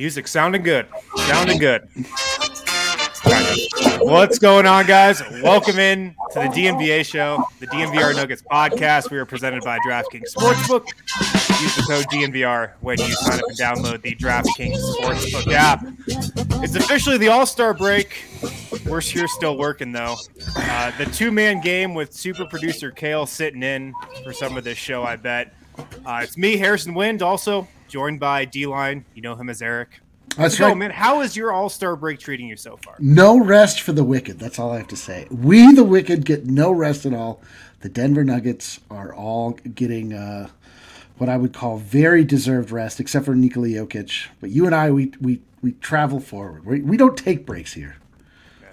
Music sounding good. Sounding good. What's going on, guys? Welcome in to the DNVR show, the DNVR Nuggets podcast. We are presented by DraftKings Sportsbook. Use the code DNVR when you sign up and download the DraftKings Sportsbook app. It's officially the All Star break. We're here still working though. Uh, the two man game with super producer Kale sitting in for some of this show, I bet. Uh, it's me, Harrison Wind, also joined by D Line. You know him as Eric. That's So, right. man, how is your All Star break treating you so far? No rest for the wicked. That's all I have to say. We, the wicked, get no rest at all. The Denver Nuggets are all getting uh, what I would call very deserved rest, except for Nikola Jokic. But you and I, we we, we travel forward. We, we don't take breaks here.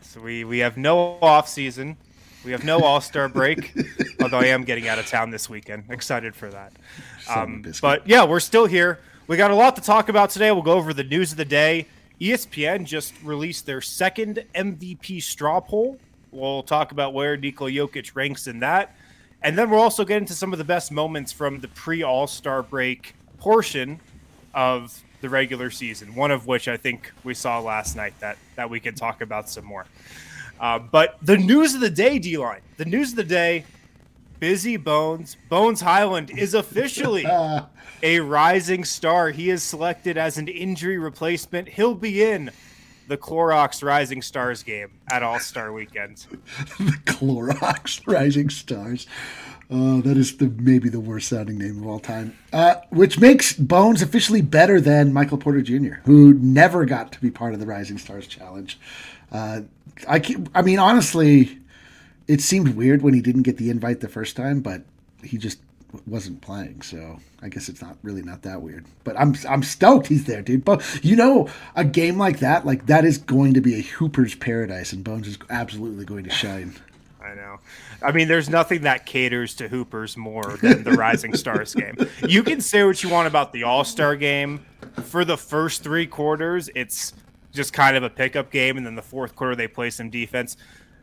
So we we have no off season. We have no All Star break. although I am getting out of town this weekend. Excited for that. Son of a Um, but yeah, we're still here. We got a lot to talk about today. We'll go over the news of the day. ESPN just released their second MVP straw poll. We'll talk about where Nikola Jokic ranks in that. And then we'll also get into some of the best moments from the pre All Star break portion of the regular season. One of which I think we saw last night that that we can talk about some more. Uh, but the news of the day, D line. The news of the day. Busy Bones. Bones Hyland is officially a rising star. He is selected as an injury replacement. He'll be in the Clorox Rising Stars game at All Star Weekend. the Clorox Rising Stars. Oh, that is the maybe the worst sounding name of all time. Uh, which makes Bones officially better than Michael Porter Jr., who never got to be part of the Rising Stars challenge. Uh, I I mean, honestly, it seemed weird when he didn't get the invite the first time, but he just wasn't playing, so I guess it's not really not that weird. But I'm I'm stoked he's there, dude. But you know, a game like that, like that is going to be a Hooper's paradise, and Bones is absolutely going to shine. I know. I mean, there's nothing that caters to Hoopers more than the Rising Stars game. You can say what you want about the All Star game. For the first three quarters, it's just kind of a pickup game, and then the fourth quarter they play some defense.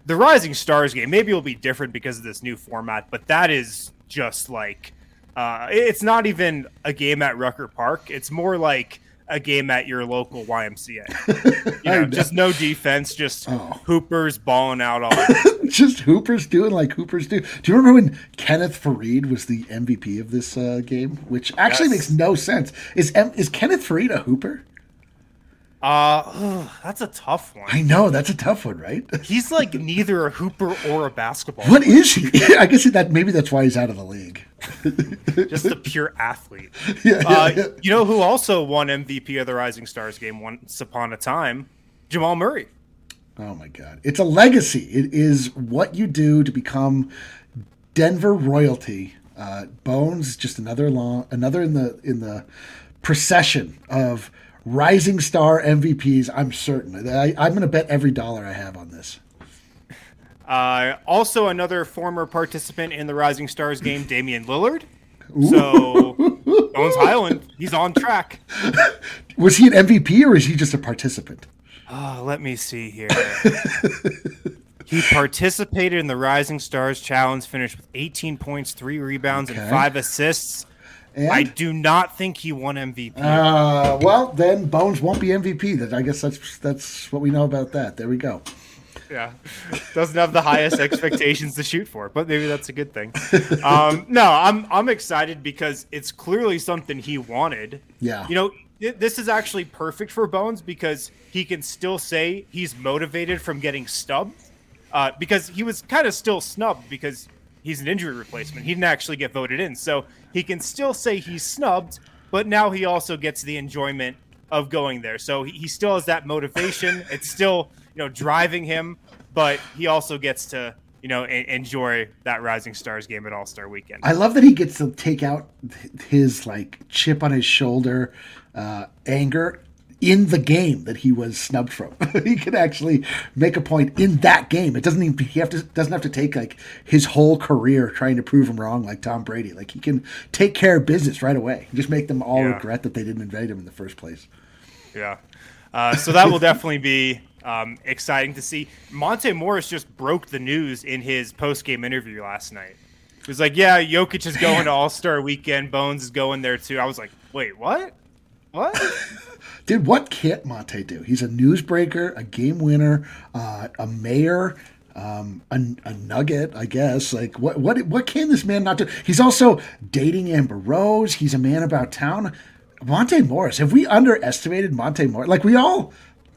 The Rising Stars game maybe will be different because of this new format, but that is just like uh, it's not even a game at Rucker Park. It's more like a game at your local YMCA. You know, just no defense, just Oh. Hoopers balling out all just Hoopers doing like Hoopers do. Do you remember when Kenneth Faried was the MVP of this uh, game? Which actually Yes. makes no sense. Is M- is Kenneth Faried a Hooper? Uh, that's a tough one. I know that's a tough one, right? He's like neither a hooper or a basketball. What is he? I guess that maybe that's why he's out of the league. Just a pure athlete. Yeah, yeah, Uh, yeah. you know who also won MVP of the Rising Stars game once upon a time? Jamal Murray. Oh my god. It's a legacy. It is what you do to become Denver royalty. Uh, Bones just another long another in the in the procession of rising star MVPs, I'm certain. I, I'm gonna bet every dollar I have on this. Uh, also, another former participant in the Rising Stars game, Damian Lillard. So, Bones Hyland, he's on track. Was he an MVP or is he just a participant? Uh, let me see here. he participated in the Rising Stars Challenge, finished with 18 points, three rebounds, Okay. and five assists. And I do not think he won MVP. uh, well, then Bones won't be MVP. That I guess that's that's what we know about that. There we go. yeah, doesn't have the highest expectations to shoot for, but maybe that's a good thing. Um, no, I'm I'm excited because it's clearly something he wanted. Yeah. you know, th- this is actually perfect for Bones because he can still say he's motivated from getting stubbed, uh, because he was kind of still snubbed because he's an injury replacement. He didn't actually get voted in, so he can still say he's snubbed, but now he also gets the enjoyment of going there. So he, he still has that motivation. It's still you know driving him, but he also gets to you know e- enjoy that Rising Stars game at All Star Weekend. I love that he gets to take out his like chip on his shoulder, uh, anger in the game that he was snubbed from. he can actually make a point in that game. It doesn't even he have to doesn't have to take like his whole career trying to prove him wrong like Tom Brady. Like he can take care of business right away. Just make them all Yeah. regret that they didn't invite him in the first place. Yeah. Uh, so that will definitely be um, exciting to see. Monte Morris just broke the news in his post game interview last night. He was like, "Yeah, Jokic is going to All Star Weekend. Bones is going there too." I was like, "Wait, what?" What? Dude, what can't Monte do? He's a newsbreaker, a game winner, uh, a mayor, um, a, a, nugget, I guess. Like, what, what, what can this man not do? He's also dating Amber Rose. He's a man about town. Monte Morris. Have we underestimated Monte Morris? Like, we all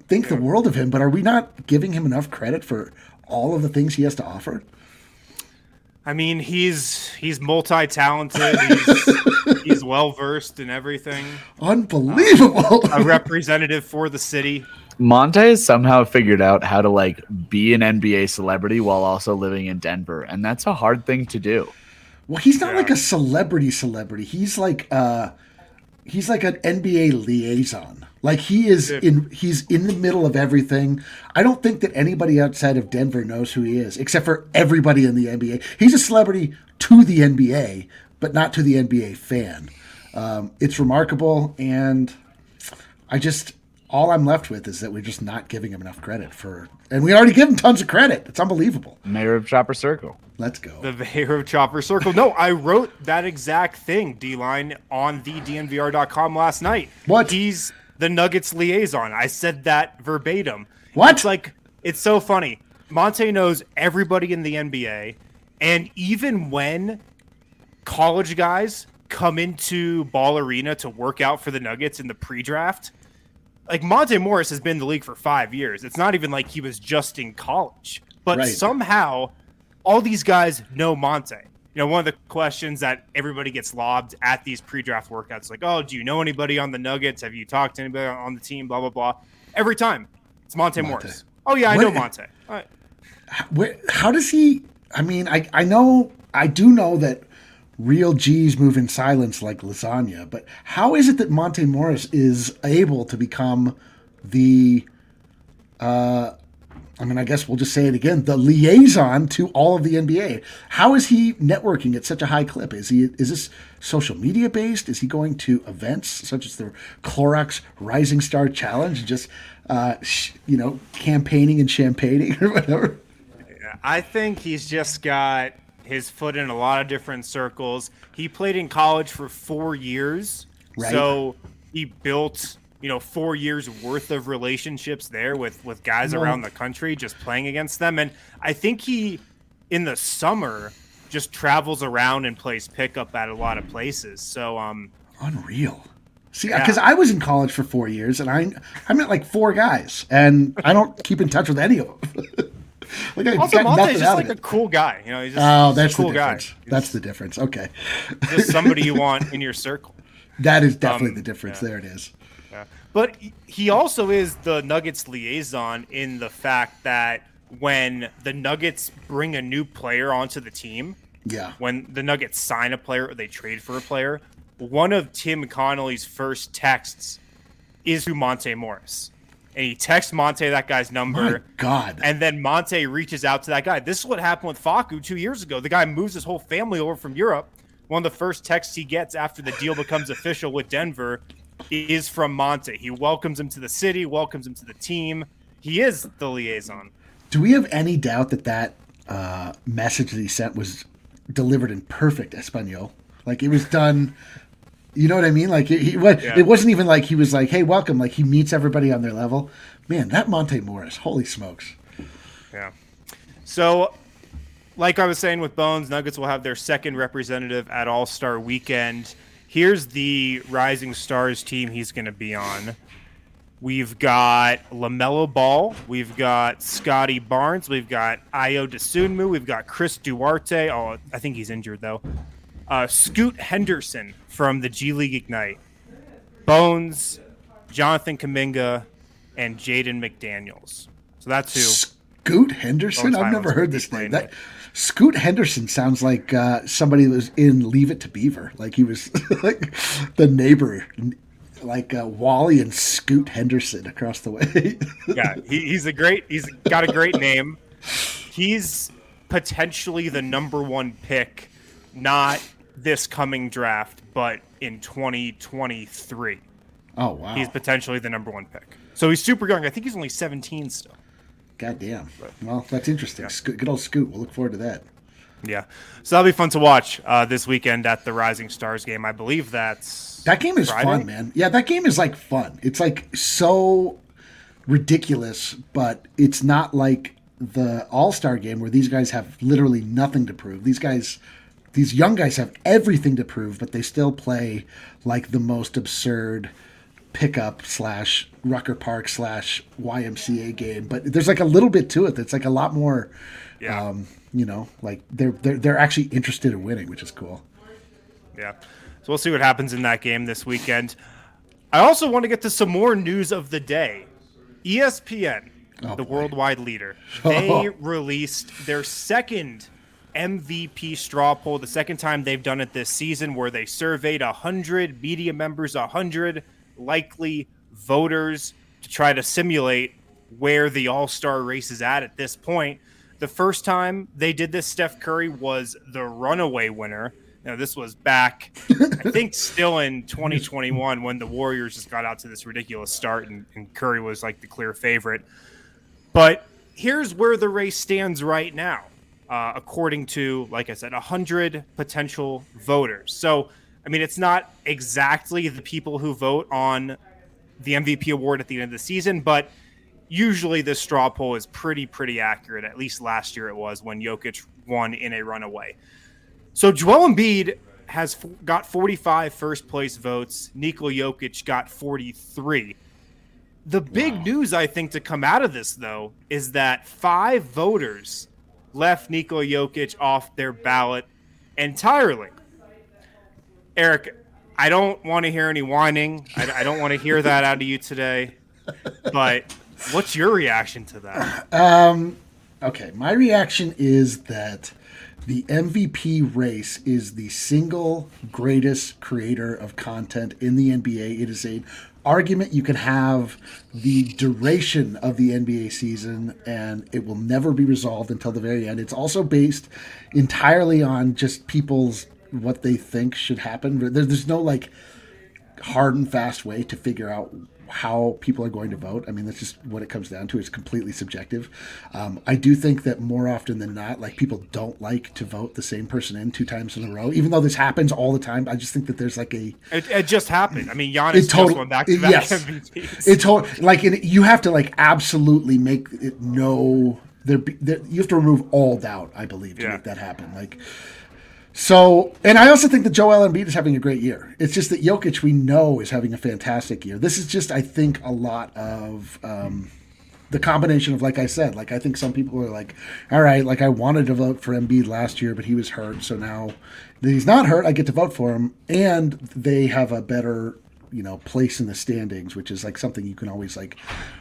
think the world of him, but are we not giving him enough credit for all of the things he has to offer? I mean, he's he's multi-talented. He's, he's well versed in everything. Unbelievable. a representative for the city. Monte has somehow figured out how to like be an NBA celebrity while also living in Denver, and that's a hard thing to do. Well, he's not yeah. like a celebrity celebrity. He's like uh he's like an NBA liaison. Like he is in he's in the middle of everything. I don't think that anybody outside of Denver knows who he is, except for everybody in the NBA. He's a celebrity to the NBA, but not to the NBA fan. Um, it's remarkable, and I just all I'm left with is that we're just not giving him enough credit for, and we already give him tons of credit. It's unbelievable. Mayor of Chopper Circle. Let's go. The mayor of Chopper Circle. No, I wrote that exact thing, D line, on the DNVR.com last night. What? He's the Nuggets liaison. I said that verbatim. What? It's like it's so funny. Monte knows everybody in the NBA, and even when college guys come into Ball Arena to work out for the Nuggets in the pre-draft, like Monte Morris has been in the league for five years. It's not even like he was just in college, but right. somehow all these guys know Monte you know, one of the questions that everybody gets lobbed at these pre-draft workouts, like, "Oh, do you know anybody on the Nuggets? Have you talked to anybody on the team?" Blah blah blah. Every time, it's Monte, Monte. Morris. Oh yeah, I what, know Monte. Where, how does he? I mean, I I know I do know that real G's move in silence like lasagna, but how is it that Monte Morris is able to become the uh, I mean, I guess we'll just say it again: the liaison to all of the NBA. How is he networking at such a high clip? Is he is this social media based? Is he going to events such as the Clorox Rising Star Challenge, just uh, sh- you know, campaigning and champagning or whatever? I think he's just got his foot in a lot of different circles. He played in college for four years, right. so he built you know four years worth of relationships there with with guys around the country just playing against them and i think he in the summer just travels around and plays pickup at a lot of places so um unreal see because yeah. i was in college for four years and i i met like four guys and i don't keep in touch with any of them like I also, Monte's just like a cool guy. You know, he's just, oh, that's cool the difference. Guy. That's the difference. Okay, just somebody you want in your circle. That is definitely um, the difference. Yeah. There it is. Yeah. But he also is the Nuggets liaison in the fact that when the Nuggets bring a new player onto the team, yeah, when the Nuggets sign a player or they trade for a player, one of Tim Connolly's first texts is to Monte Morris. And he texts Monte that guy's number. My God. And then Monte reaches out to that guy. This is what happened with Facu two years ago. The guy moves his whole family over from Europe. One of the first texts he gets after the deal becomes official with Denver is from Monte. He welcomes him to the city, welcomes him to the team. He is the liaison. Do we have any doubt that that uh, message that he sent was delivered in perfect Espanol? Like it was done. You know what I mean? Like it, he, yeah. it wasn't even like he was like, "Hey, welcome." Like he meets everybody on their level. Man, that Monte Morris, holy smokes! Yeah. So, like I was saying with Bones, Nuggets will have their second representative at All Star Weekend here's the Rising Stars team he's going to be on. We've got LaMelo Ball. We've got Scottie Barnes. We've got Ayo Dosunmu. We've got Chris Duarte. Oh, I think he's injured, though. Uh, Scoot Henderson from the G League Ignite. Bones, Jonathan Kuminga, and Jaden McDaniels. So that's who. Scoot Henderson? I've never heard this name. That, Scoot Henderson sounds like uh, somebody that was in Leave It to Beaver. Like he was like the neighbor, like uh, Wally and Scoot Henderson across the way. yeah, he, he's a great. He's got a great name. He's potentially the number one pick, not this coming draft, but in 2023. Oh wow! He's potentially the number one pick. So he's super young. I think he's only 17 still. God damn. Well, that's interesting. Yeah. Scoot, good old Scoot. We'll look forward to that. Yeah, so that'll be fun to watch uh, this weekend at the Rising Stars game. I believe that's That game is Friday? fun, man. Yeah, that game is like fun. It's like so ridiculous, but it's not like the All Star game where these guys have literally nothing to prove. These guys, these young guys have everything to prove, but they still play like the most absurd pickup slash Rucker Park slash YMCA game. But there's like a little bit to it that's like a lot more. Yeah. Um, you know, like they're they're they're actually interested in winning, which is cool. Yeah. So we'll see what happens in that game this weekend. I also want to get to some more news of the day. ESPN, Oh, the boy. worldwide leader, they released their second MVP straw poll, the second time they've done it this season, where they surveyed 100 media members, 100 likely voters to try to simulate where the All Star race is at at this point. The first time they did this, Steph Curry was the runaway winner. Now, this was back, I think, still in 2021 when the Warriors just got out to this ridiculous start and, and Curry was like the clear favorite. But here's where the race stands right now, uh, according to, like I said, 100 potential voters. So, I mean, it's not exactly the people who vote on the MVP award at the end of the season, but usually this straw poll is pretty, pretty accurate. At least last year it was when Jokic won in a runaway. So Joel Embiid has got 45 first place votes. Nikola Jokic got 43. The big news, I think, to come out of this, though, is that five voters left Nikola Jokic off their ballot entirely. Eric, I don't want to hear any whining. I, I don't want to hear that out of you today. But what's your reaction to that? Um, okay, my reaction is that the MVP race is the single greatest creator of content in the NBA. It is an argument you can have the duration of the NBA season, and it will never be resolved until the very end. It's also based entirely on just people's what they think should happen. There's no like hard and fast way to figure out how people are going to vote. I mean, that's just what it comes down to. It's completely subjective. Um, I do think that more often than not, like people don't like to vote the same person in two times in a row, even though this happens all the time. I just think that there's like a It, it just happened. I mean, Giannis it just total won back to back yes, MVPs. it total like it, you have to like absolutely make it no there, be, there you have to remove all doubt. I believe to Yeah. make that happen. Like so, and I also think that Joel Embiid is having a great year. It's just that Jokic we know is having a fantastic year. This is just I think a lot of. Um, the combination of like I said, like I think some people are like, all right, like I wanted to vote for Embiid last year, but he was hurt, so now that he's not hurt, I get to vote for him, and they have a better, you know, place in the standings, which is like something you can always like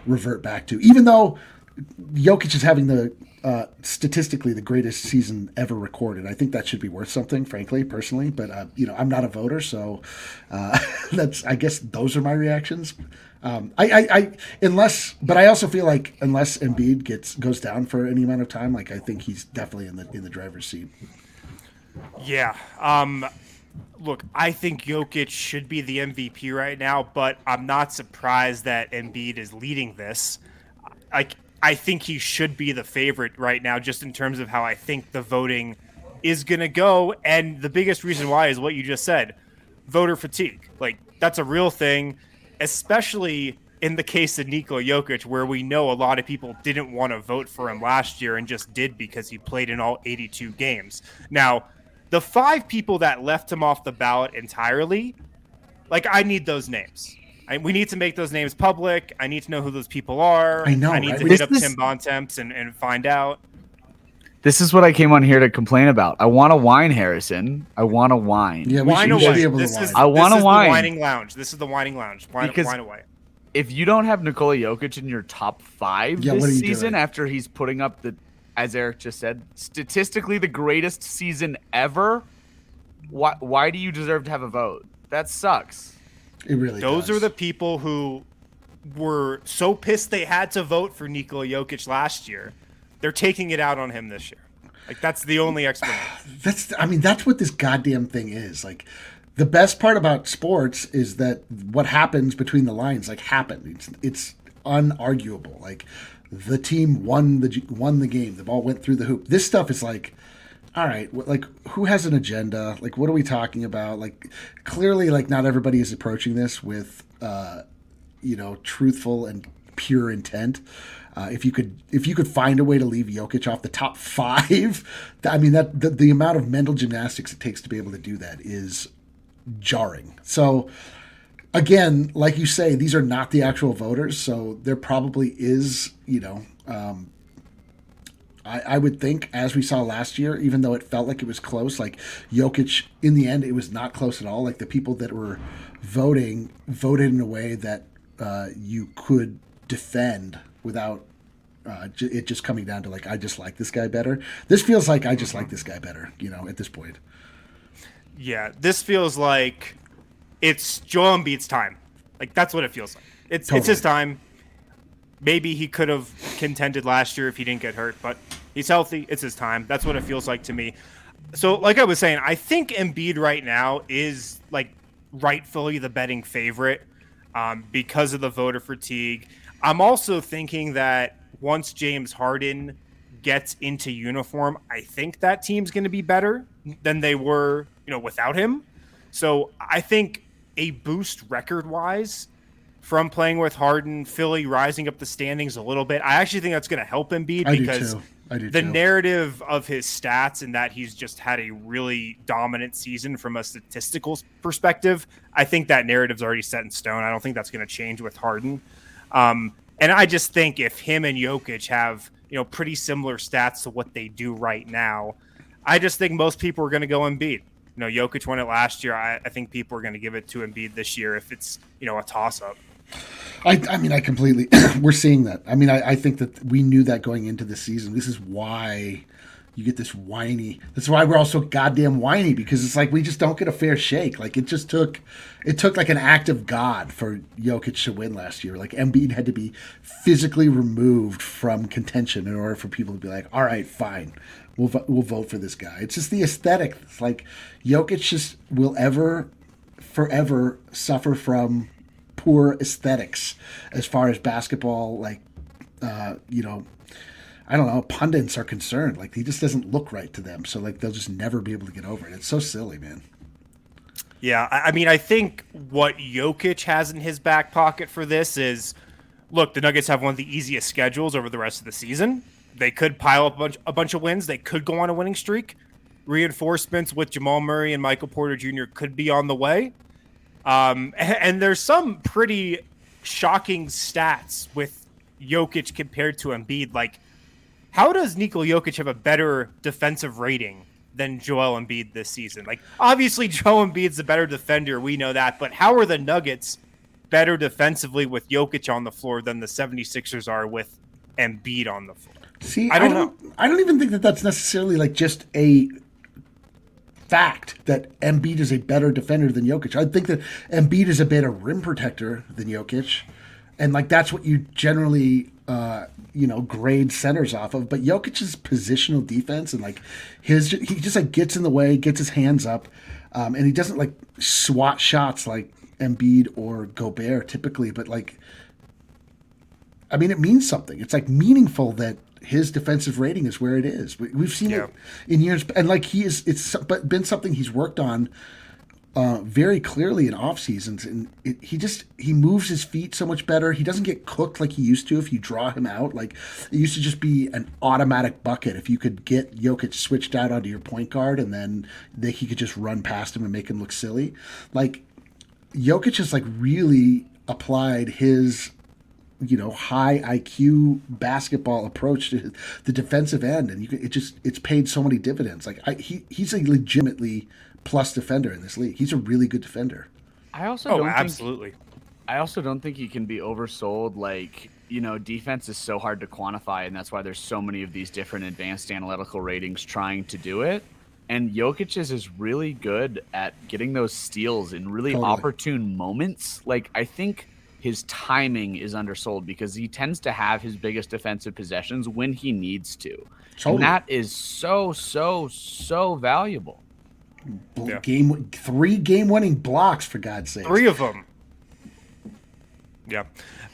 revert back to, even though Jokic is having the uh, statistically the greatest season ever recorded. I think that should be worth something, frankly, personally. But uh, you know, I'm not a voter, so uh, that's I guess those are my reactions. Um, I, I, I, unless, but I also feel like unless Embiid gets goes down for any amount of time, like I think he's definitely in the in the driver's seat. Yeah. Um, look, I think Jokic should be the MVP right now, but I'm not surprised that Embiid is leading this. Like, I think he should be the favorite right now, just in terms of how I think the voting is going to go. And the biggest reason why is what you just said voter fatigue. Like, that's a real thing, especially in the case of Nikola Jokic, where we know a lot of people didn't want to vote for him last year and just did because he played in all 82 games. Now, the five people that left him off the ballot entirely, like, I need those names. I, we need to make those names public. I need to know who those people are. I know, I need right? to This hit up is- Tim Bontemps and, and find out. This is what I came on here to complain about. I want to whine, Harrison. I want to whine. Yeah, we Wine should, we should away. be able This to is, whine. I wanna this whine. the whining lounge. This is the whining lounge. Wine, Because- wine away. If you don't have Nikola Jokic in your top five Yeah, this season doing? after he's putting up the, as Eric just said, statistically the greatest season ever, why why do you deserve to have a vote? That sucks. It really. Those does. are the people who were so pissed they had to vote for Nikola Jokic last year. They're taking it out on him this year. Like that's the only explanation. that's i mean that's what this goddamn thing is like the best part about sports is that what happens between the lines like happened it's it's unarguable like the team won the won the game the ball went through the hoop this stuff is like all right, like who has an agenda? Like, what are we talking about? Like, clearly, like not everybody is approaching this with, uh, you know, truthful and pure intent. Uh, if you could, if you could find a way to leave Jokic off the top five, I mean that the, the amount of mental gymnastics it takes to be able to do that is jarring. So, again, like you say, these are not the actual voters, so there probably is, you know, um, I, I, would think, as we saw last year, even though it felt like it was close, like Jokic, in the end, it was not close at all. Like the people that were voting voted in a way that uh, you could defend without uh, it just coming down to like, I just like this guy better. This feels like I just like this guy better, you know, at this point. Yeah, this feels like it's Joel Embiid's time. Like that's what it feels like. It's totally. it's his time. Maybe he could have contended last year if he didn't get hurt, but he's healthy. It's his time. That's what it feels like to me. So, like I was saying, I think Embiid right now is like rightfully the betting favorite um, because of the voter fatigue. I'm also thinking that once James Harden gets into uniform, I think that team's going to be better than they were, you know, without him. So I think a boost record wise from playing with Harden, Philly rising up the standings a little bit. I actually think that's going to help Embiid because the too. narrative of his stats and that he's just had a really dominant season from a statistical perspective. I think that narrative's already set in stone. I don't think that's going to change with Harden. Um, and I just think if him and Jokic have you know pretty similar stats to what they do right now, I just think most people are going to go Embiid. You know, Jokic won it last year. I, I think people are going to give it to Embiid this year if it's you know a toss up. I, I mean, I completely. we're seeing that. I mean, I, I think that we knew that going into the season. This is why you get this whiny. That's why we're all so goddamn whiny because it's like we just don't get a fair shake. Like it just took, it took like an act of God for Jokic to win last year. Like Embiid had to be physically removed from contention in order for people to be like, all right, fine, we'll we'll vote for this guy. It's just the aesthetic. It's like Jokic just will ever, forever suffer from poor aesthetics as far as basketball, like, uh, you know, I don't know, pundits are concerned. Like, he just doesn't look right to them. So, like, they'll just never be able to get over it. It's so silly, man. Yeah. I mean, I think what Jokic has in his back pocket for this is look, the Nuggets have one of the easiest schedules over the rest of the season. They could pile up a bunch, a bunch of wins. They could go on a winning streak. Reinforcements with Jamal Murray and Michael Porter Jr. could be on the way. Um, and there's some pretty shocking stats with Jokic compared to Embiid. Like, how does Nikola Jokic have a better defensive rating than Joel Embiid this season? Like, obviously, Joel Embiid's the better defender. We know that. But how are the Nuggets better defensively with Jokic on the floor than the 76ers are with Embiid on the floor? See, I don't, I don't. I don't even think that that's necessarily like just a fact that Embiid is a better defender than Jokic. I think that Embiid is a better rim protector than Jokic, and like that's what you generally uh, you know grade centers off of. But Jokic's positional defense and like his he just like gets in the way, gets his hands up, um, and he doesn't like swat shots like Embiid or Gobert typically, but like. I mean, it means something. It's like meaningful that his defensive rating is where it is. We, have seen yeah. it in years, and like he is, it's been something he's worked on uh, very clearly in off seasons, and it, he just he moves his feet so much better. He doesn't get cooked like he used to if you draw him out. Like it used to just be an automatic bucket if you could get Jokic switched out onto your point guard, and then they, he could just run past him and make him look silly. Like Jokic has like really applied his you know high IQ basketball approach to the defensive end, and you can, it just it's paid so many dividends. Like I, he he's a legitimately plus defender in this league. He's a really good defender. I also oh don't absolutely. Think, I also don't think he can be oversold. Like you know, defense is so hard to quantify, and that's why there's so many of these different advanced analytical ratings trying to do it. And Jokic is, is really good at getting those steals in really totally. opportune moments. Like I think his timing is undersold because he tends to have his biggest defensive possessions when he needs to. Totally. And that is so, so, so valuable. Yeah. Game three game winning blocks for God's sake. Three of them. Yeah, uh,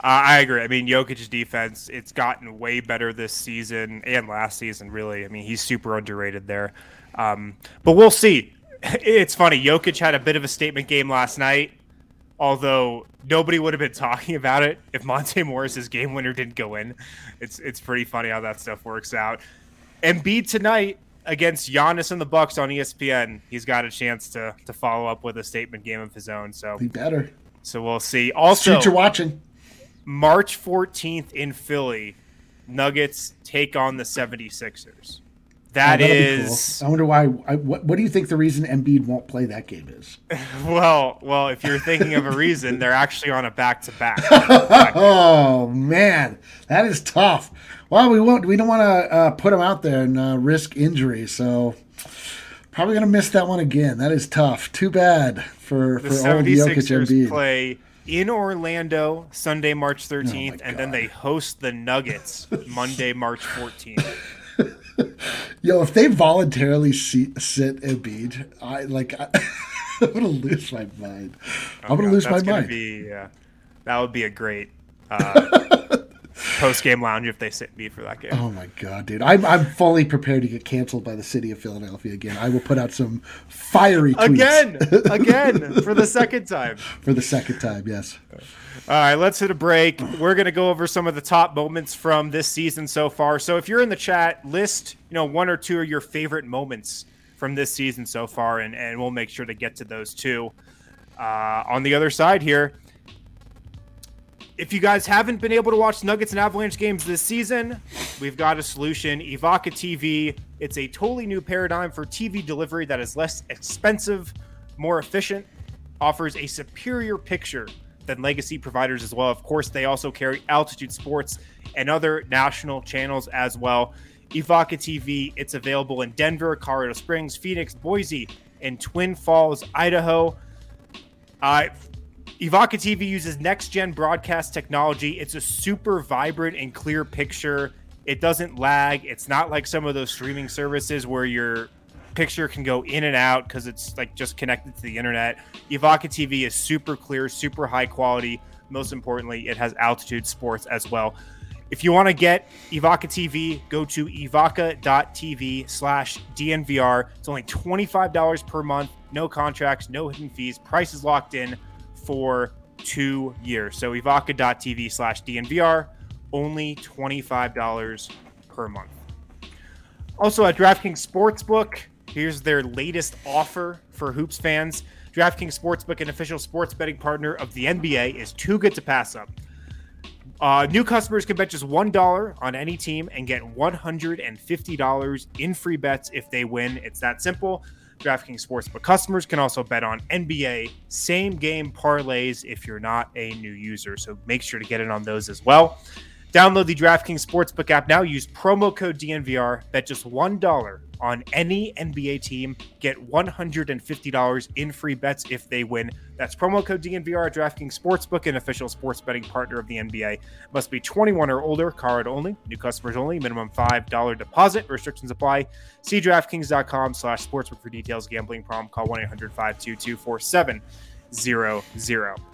I agree. I mean, Jokic's defense it's gotten way better this season and last season. Really, I mean, he's super underrated there. Um, but we'll see. It's funny. Jokic had a bit of a statement game last night, although nobody would have been talking about it if Monte Morris's game winner didn't go in. It's it's pretty funny how that stuff works out. Embiid tonight against Giannis and the Bucks on ESPN. He's got a chance to to follow up with a statement game of his own. So Be better. so we'll see. Also, you're watching. March 14th in Philly, Nuggets take on the 76ers. That Oh, be is cool. I wonder why. I, what, what do you think the reason Embiid won't play that game is? well, well, if you're thinking of a reason, they're actually on a back to back. Oh man, that is tough. Well, we won't. We don't want to uh, put him out there and uh, risk injury. So probably gonna miss that one again. That is tough. Too bad for The for old Jokic 76ers Embiid. play in Orlando Sunday, March 13th, and then they host the Nuggets Monday, March 14th. Yo, if they voluntarily see, sit Embiid, I like. I, I'm gonna lose my mind. I'm gonna God, lose my mind. Be, yeah, that would be a great uh, post game lounge if they sit me for that game. Oh my god, dude! I'm I'm fully prepared to get canceled by the city of Philadelphia again. I will put out some fiery tweets Again, again, for the second time. for the second time. Yes. All right, let's hit a break. We're going to go over some of the top moments from this season so far. So if you're in the chat, list, you know, one or two of your favorite moments from this season so far and and we'll make sure to get to those too. Uh, on the other side here, if you guys haven't been able to watch Nuggets and Avalanche games this season, we've got a solution. Evoca TV. It's a totally new paradigm for TV delivery that is less expensive, more efficient, offers a superior picture than legacy providers as well. Of course, they also carry Altitude Sports and other national channels as well. Evoca TV, it's available in Denver, Colorado Springs, Phoenix, Boise, and Twin Falls, Idaho. Uh, TV uses next gen broadcast technology. It's a super vibrant and clear picture. It doesn't lag. It's not like some of those streaming services where your picture can go in and out because it's like just connected to the internet. Evoca TV is super clear, super high quality. Most importantly, it has altitude sports as well. If you want to get Evoca TV, go to evoca.tv slash DNVR. It's only $25 per month, no contracts, no hidden fees. Price is locked in for two years. So evoca.tv slash DNVR, only $25 per month. Also at DraftKings Sportsbook, here's their latest offer for Hoops fans. DraftKings Sportsbook, an official sports betting partner of the NBA, is too good to pass up. Uh, new customers can bet just $1 on any team and get $150 in free bets if they win. It's that simple. DraftKings Sportsbook customers can also bet on NBA same game parlays if you're not a new user. So make sure to get in on those as well. Download the DraftKings Sportsbook app now. Use promo code DNVR. Bet just $1 on any NBA team. Get $150 in free bets if they win. That's promo code DNVR at DraftKings Sportsbook, an official sports betting partner of the NBA. Must be 21 or older, card only, new customers only, minimum $5 deposit. Restrictions apply. See DraftKings.com slash sportsbook for details. Gambling problem, call 1 800 522 4700.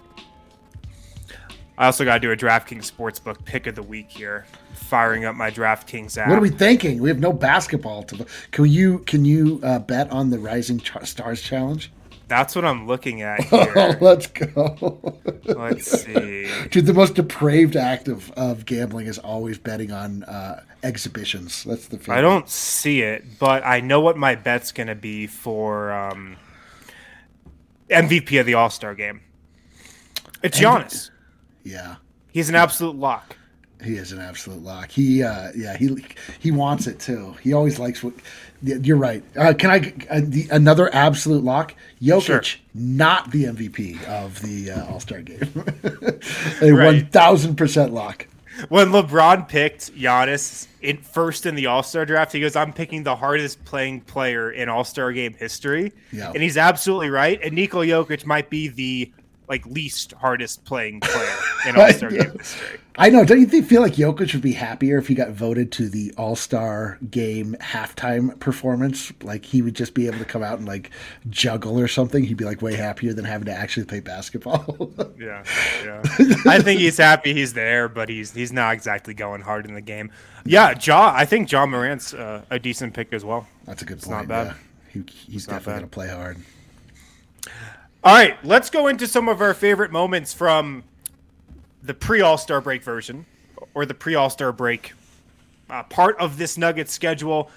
I also got to do a DraftKings Sportsbook pick of the week here. Firing up my DraftKings app. What are we thinking? We have no basketball to. Can you can you uh, bet on the Rising Ch- Stars Challenge? That's what I'm looking at Oh, let's go. Let's see. Dude, the most depraved act of, of gambling is always betting on uh, exhibitions. That's the. I don't see it, but I know what my bet's going to be for um, MVP of the All Star game. It's Giannis. Yeah, He's an absolute lock. he is an absolute lock. He, uh, yeah, he he wants it too. He always likes what. You're right. Uh, can I uh, the, another absolute lock? Jokic, Sure. not the MVP of the uh, All Star game. a one thousand percent lock. When LeBron picked Giannis in first in the All Star draft, he goes, "I'm picking the hardest playing player in All Star game history," Yeah. and he's absolutely right. And Nikola Jokic might be the like least hardest playing player in All Star game history. I know. Don't you think, feel like Jokic would be happier if he got voted to the All Star Game halftime performance? Like he would just be able to come out and like juggle or something. He'd be like way happier than having to actually play basketball. Yeah, yeah. I think he's happy he's there, but he's he's not exactly going hard in the game. Yeah, Jaw. I think Ja Morant's uh, a decent pick as well. That's a good not point. bad. Yeah. he, he's definitely going to play hard. All right, let's go into some of our favorite moments from the pre All Star break version or the pre All Star break uh, part of this Nuggets schedule.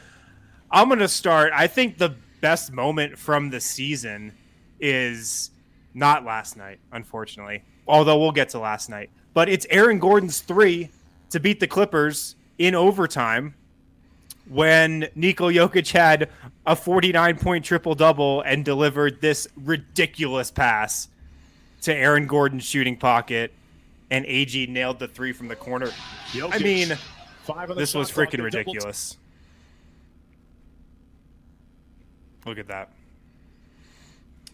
I'm going to start. I think the best moment from the season is not last night, unfortunately, although we'll get to last night. But it's Aaron Gordon's three to beat the Clippers in overtime when Nikola Jokic had a 49 point triple double and delivered this ridiculous pass to Aaron Gordon's shooting pocket, and AG nailed the three from the corner. Jokic, I mean, this was freaking ridiculous. Look at that.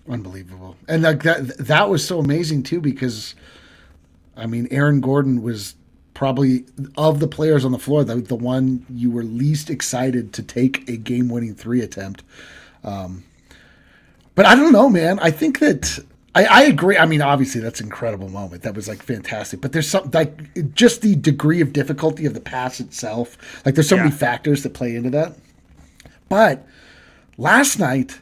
Unbelievable. And like that that was so amazing too because I mean Aaron Gordon was probably of the players on the floor the, the one you were least excited to take a game-winning 3 attempt. Um, but I don't know, man. I think that I, I, agree. I mean, obviously, that's an incredible moment. That was like fantastic. But there's some like just the degree of difficulty of the pass itself. Like, there's so yeah. many factors that play into that. But last night,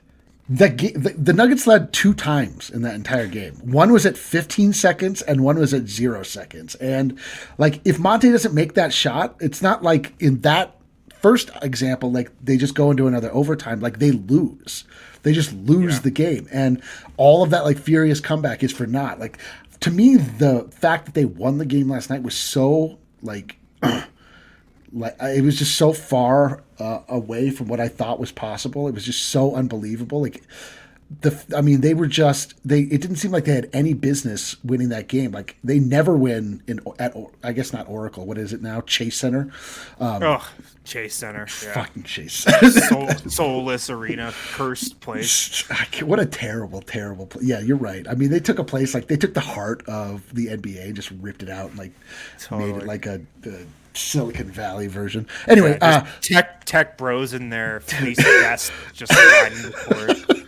the, the, the Nuggets led two times in that entire game. One was at 15 seconds, and one was at zero seconds. And like, if Monte doesn't make that shot, it's not like in that first example, like they just go into another overtime. Like they lose, they just lose yeah. the game, and all of that like furious comeback is for naught. Like to me, the fact that they won the game last night was so like. like it was just so far uh, away from what I thought was possible. It was just so unbelievable. Like the, I mean, they were just they. It didn't seem like they had any business winning that game. Like they never win in at I guess not Oracle. What is it now? Chase Center. Um, oh, Chase Center. Yeah. Fucking Chase. Soul, soulless arena, cursed place. What a terrible, terrible. Place. Yeah, you're right. I mean, they took a place like they took the heart of the NBA and just ripped it out and like totally. made it like a, a Silicon Valley version. Anyway, yeah, uh, tech tech bros in their fleece vest just riding the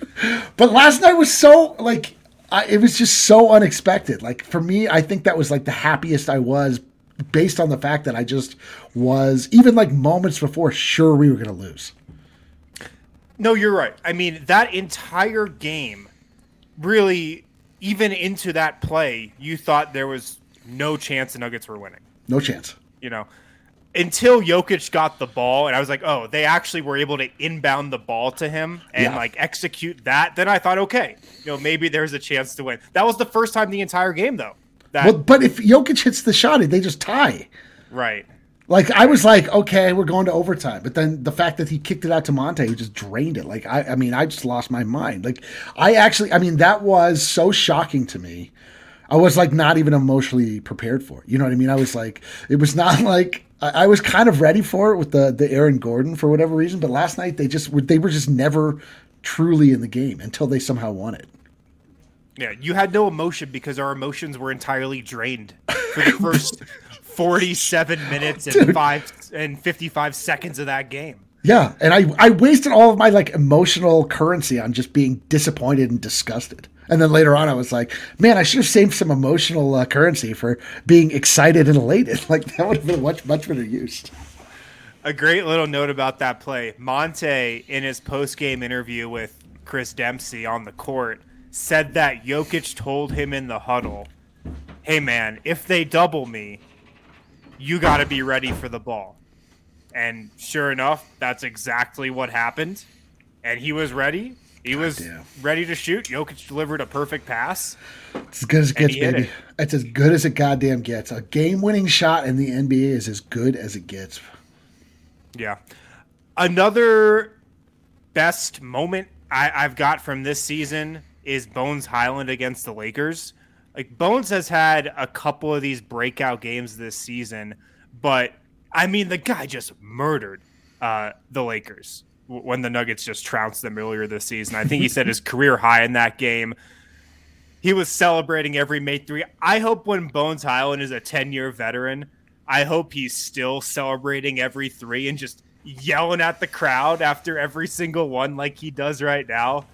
But last night was so like I, it was just so unexpected. Like for me, I think that was like the happiest I was based on the fact that I just was even like moments before sure we were going to lose. No, you're right. I mean, that entire game really even into that play, you thought there was no chance the Nuggets were winning. No chance you know, until Jokic got the ball, and I was like, oh, they actually were able to inbound the ball to him and yeah. like execute that. Then I thought, okay, you know, maybe there's a chance to win. That was the first time the entire game, though. That, well, but if Jokic hits the shot, they just tie. Right. Like I was like, okay, we're going to overtime. But then the fact that he kicked it out to Monte, who just drained it. Like I, I mean, I just lost my mind. Like I actually, I mean, that was so shocking to me I was like not even emotionally prepared for it. You know what I mean? I was like, it was not like I, I, was kind of ready for it with the the Aaron Gordon for whatever reason, but last night they just they were just never truly in the game until they somehow won it. Yeah, you had no emotion because our emotions were entirely drained for the first 47 minutes and Dude. 5 and 55 seconds of that game. Yeah, and I I wasted all of my like emotional currency on just being disappointed and disgusted. And then later on, I was like, man, I should have saved some emotional uh, currency for being excited and elated. Like that would have been much, much better used. A great little note about that play. Monte, in his post game interview with Chris Dempsey on the court, said that Jokic told him in the huddle, hey, man, if they double me, you got to be ready for the ball. And sure enough, that's exactly what happened. And he was ready he God was damn. ready to shoot. Jokic delivered a perfect pass. It's as good as it gets, baby. It. It's as good as it goddamn gets. A game-winning shot in the NBA is as good as it gets. Yeah. Another best moment I, I've got from this season is Bones Hyland against the Lakers. Like Bones has had a couple of these breakout games this season, but I mean the guy just murdered uh, the Lakers when the Nuggets just trounced them earlier this season. I think he said his career high in that game. He was celebrating every mate three. I hope when Bones Hyland is a 10 year veteran, I hope he's still celebrating every three and just yelling at the crowd after every single one like he does right now.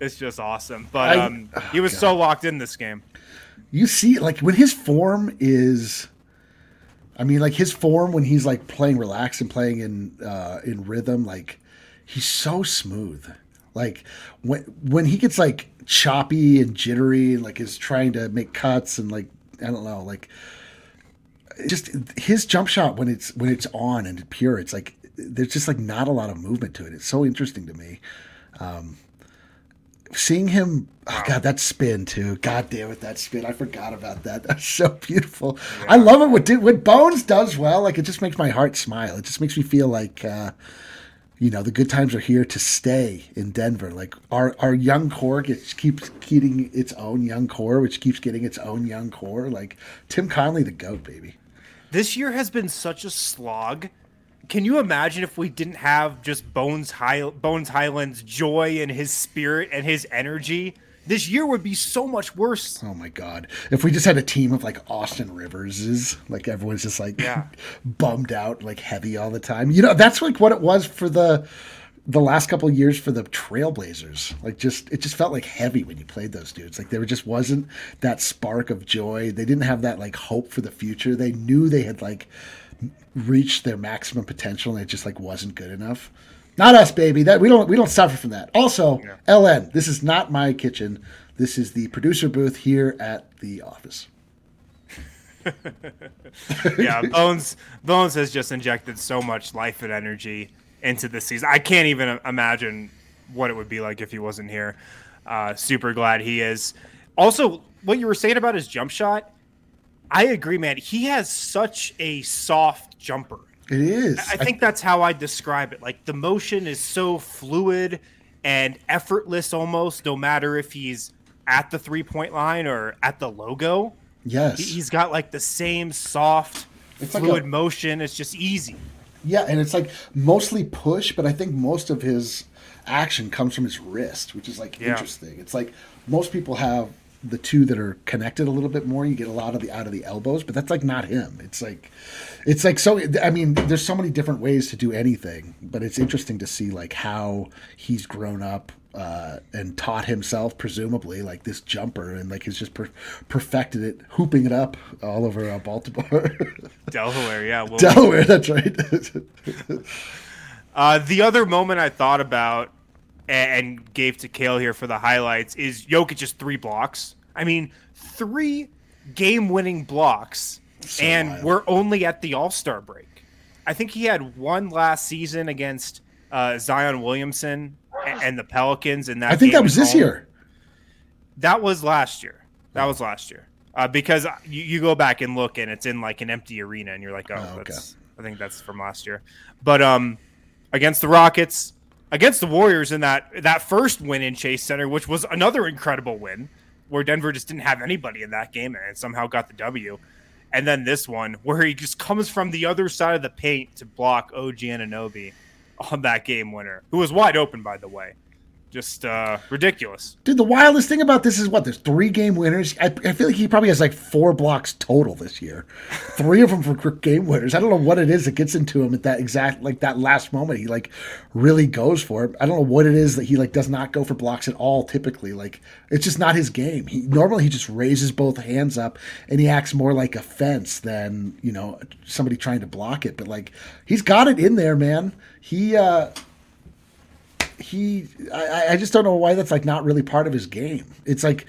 It's just awesome. But um, oh he was God. so locked in this game. You see, like when his form is I mean, like his form when he's like playing relaxed and playing in uh, in rhythm, like he's so smooth. Like when when he gets like choppy and jittery and like is trying to make cuts and like I don't know, like just his jump shot when it's when it's on and pure, it's like there's just like not a lot of movement to it. It's so interesting to me. Um, seeing him, oh god, that spin too. God damn it, that spin! I forgot about that. That's so beautiful. Yeah. I love it. What what Bones does well, like it just makes my heart smile. It just makes me feel like. Uh, you know the good times are here to stay in Denver. Like our our young core gets keeps getting its own young core, which keeps getting its own young core. Like Tim Connelly the goat, baby. This year has been such a slog. Can you imagine if we didn't have just Bones High, Bones Hyland's joy and his spirit and his energy? This year would be so much worse. Oh my god! If we just had a team of like Austin Riverses, like everyone's just like yeah. bummed out, like heavy all the time. You know, that's like what it was for the the last couple years for the Trailblazers. Like just it just felt like heavy when you played those dudes. Like there just wasn't that spark of joy. They didn't have that like hope for the future. They knew they had like reached their maximum potential and it just like wasn't good enough. Not us, baby. That we don't we don't suffer from that. Also, yeah. LN, this is not my kitchen. This is the producer booth here at the office. yeah, Bones Bones has just injected so much life and energy into this season. I can't even imagine what it would be like if he wasn't here. Uh, super glad he is. Also, what you were saying about his jump shot, I agree, man. He has such a soft jumper. It is. I think that's how I describe it. Like the motion is so fluid and effortless almost, no matter if he's at the three point line or at the logo. Yes. He's got like the same soft, it's fluid like a, motion. It's just easy. Yeah, and it's like mostly push, but I think most of his action comes from his wrist, which is like yeah. interesting. It's like most people have the two that are connected a little bit more. You get a lot of the out of the elbows, but that's like not him. It's like it's like so I mean, there's so many different ways to do anything, but it's interesting to see like how he's grown up uh, and taught himself, presumably, like this jumper, and like he's just per- perfected it, hooping it up all over uh, Baltimore, Delaware. Yeah, well, Delaware. That's right. uh, the other moment I thought about and, gave to Kale here for the highlights is Jokic just three blocks. I mean, three game-winning blocks, so and wild. we're only at the All Star break. I think he had one last season against uh, Zion Williamson and the Pelicans and that. I think that was this year. That was last year. That was last year. Uh, because you, you, go back and look, and it's in like an empty arena, and you're like, oh, oh okay. that's. I think that's from last year. But um, against the Rockets, against the Warriors in that that first win in Chase Center, which was another incredible win, where Denver just didn't have anybody in that game and somehow got the W. And then this one, where he just comes from the other side of the paint to block OG Anunoby on that game winner, who was wide open, by the way. Just uh, ridiculous. Dude, the wildest thing about this is what? There's three game winners. I, I, feel like he probably has like four blocks total this year. Three of them for game winners. I don't know what it is that gets into him at that exact, like that last moment. He like really goes for it. I don't know what it is that he like does not go for blocks at all typically. Like it's just not his game. He Normally he just raises both hands up and he acts more like a fence than, you know, somebody trying to block it. But like he's got it in there, man. He, uh, he I, I just don't know why that's like not really part of his game. It's like